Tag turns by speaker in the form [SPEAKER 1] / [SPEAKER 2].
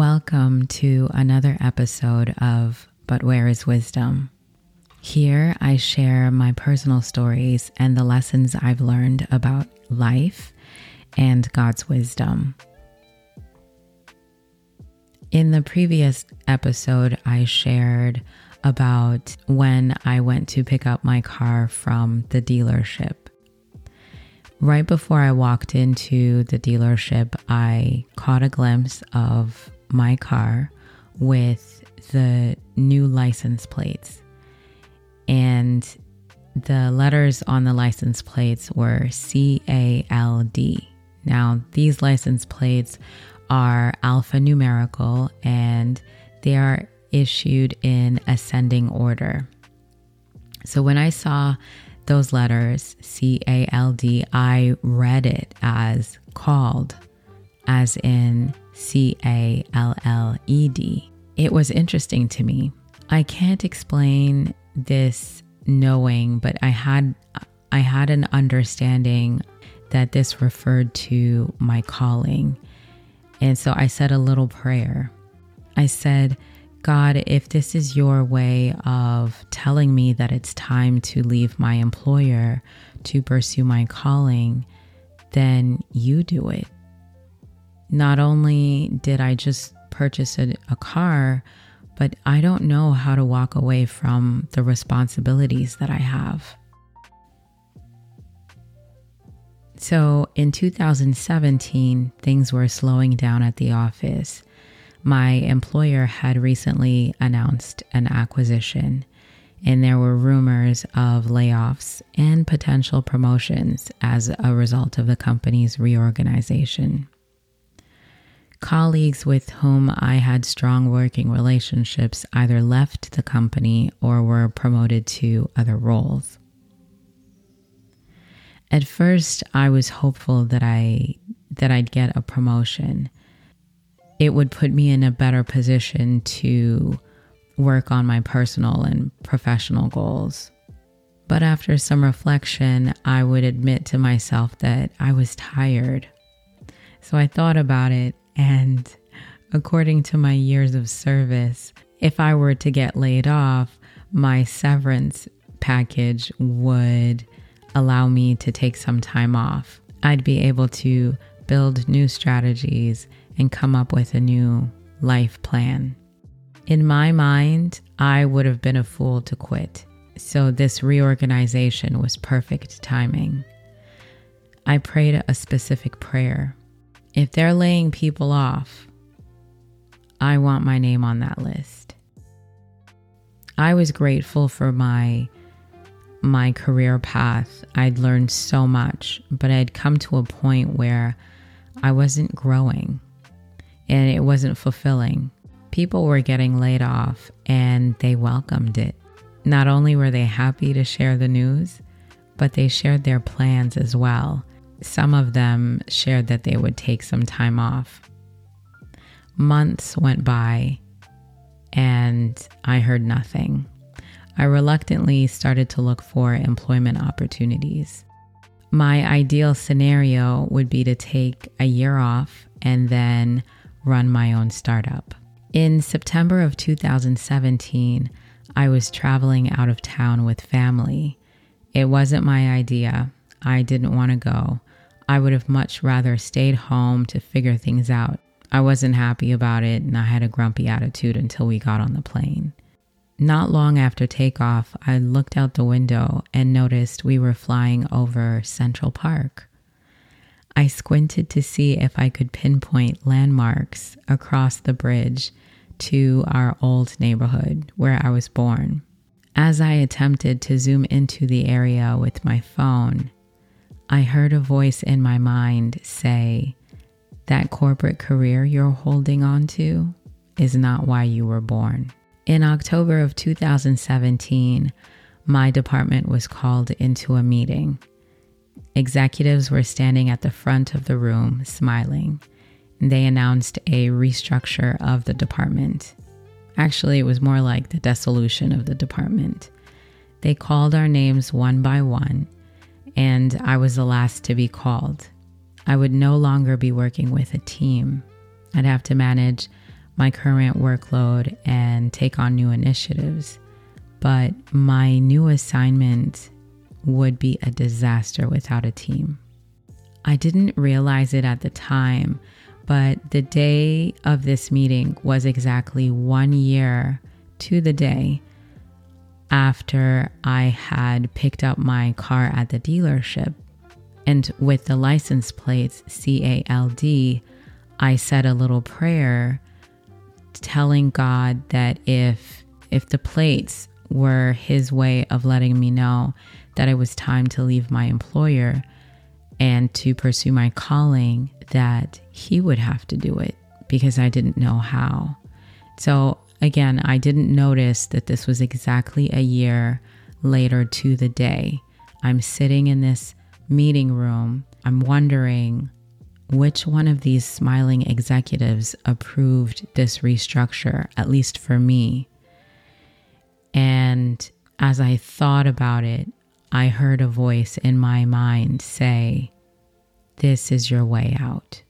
[SPEAKER 1] Welcome to another episode of But Where is Wisdom? Here I share my personal stories and the lessons I've learned about life and God's wisdom. In the previous episode, I shared about when I went to pick up my car from the dealership. Right before I walked into the dealership, I caught a glimpse of my car with the new license plates. And the letters on the license plates were C A L D. Now, these license plates are alphanumerical and they are issued in ascending order. So when I saw those letters, C A L D, I read it as called, as in C A L L E D. It was interesting to me. I can't explain this knowing, but I had I had an understanding that this referred to my calling. And so I said a little prayer. I said, God, if this is your way of telling me that it's time to leave my employer to pursue my calling, then you do it. Not only did I just purchase a, a car, but I don't know how to walk away from the responsibilities that I have. So in 2017, things were slowing down at the office. My employer had recently announced an acquisition, and there were rumors of layoffs and potential promotions as a result of the company's reorganization. Colleagues with whom I had strong working relationships either left the company or were promoted to other roles. At first, I was hopeful that I that I'd get a promotion. It would put me in a better position to work on my personal and professional goals. But after some reflection, I would admit to myself that I was tired. So I thought about it and according to my years of service, if I were to get laid off, my severance package would allow me to take some time off. I'd be able to build new strategies and come up with a new life plan. In my mind, I would have been a fool to quit. So, this reorganization was perfect timing. I prayed a specific prayer if they're laying people off, I want my name on that list. I was grateful for my my career path. I'd learned so much, but I'd come to a point where I wasn't growing and it wasn't fulfilling. People were getting laid off and they welcomed it. Not only were they happy to share the news, but they shared their plans as well some of them shared that they would take some time off. Months went by and I heard nothing. I reluctantly started to look for employment opportunities. My ideal scenario would be to take a year off and then run my own startup. In September of 2017, I was traveling out of town with family. It wasn't my idea. I didn't want to go, I would have much rather stayed home to figure things out. I wasn't happy about it and I had a grumpy attitude until we got on the plane. Not long after takeoff, I looked out the window and noticed we were flying over Central Park. I squinted to see if I could pinpoint landmarks across the bridge to our old neighborhood where I was born. As I attempted to zoom into the area with my phone, I heard a voice in my mind say, That corporate career you're holding on to is not why you were born. In October of 2017, my department was called into a meeting. Executives were standing at the front of the room smiling. They announced a restructure of the department. Actually, it was more like the dissolution of the department. They called our names one by one and I was the last to be called. I would no longer be working with a team. I'd have to manage my current workload and take on new initiatives. But my new assignment would be a disaster without a team. I didn't realize it at the time, but the day of this meeting was exactly one year to the day after I had picked up my car at the dealership. And with the license plates CALD, I said a little prayer telling God that if if the plates were his way of letting me know that it was time to leave my employer and to pursue my calling, that he would have to do it because I didn't know how. So, again, I didn't notice that this was exactly a year later to the day. I'm sitting in this meeting room. I'm wondering which one of these smiling executives approved this restructure, at least for me. And as I thought about it, I heard a voice in my mind say, This is your way out.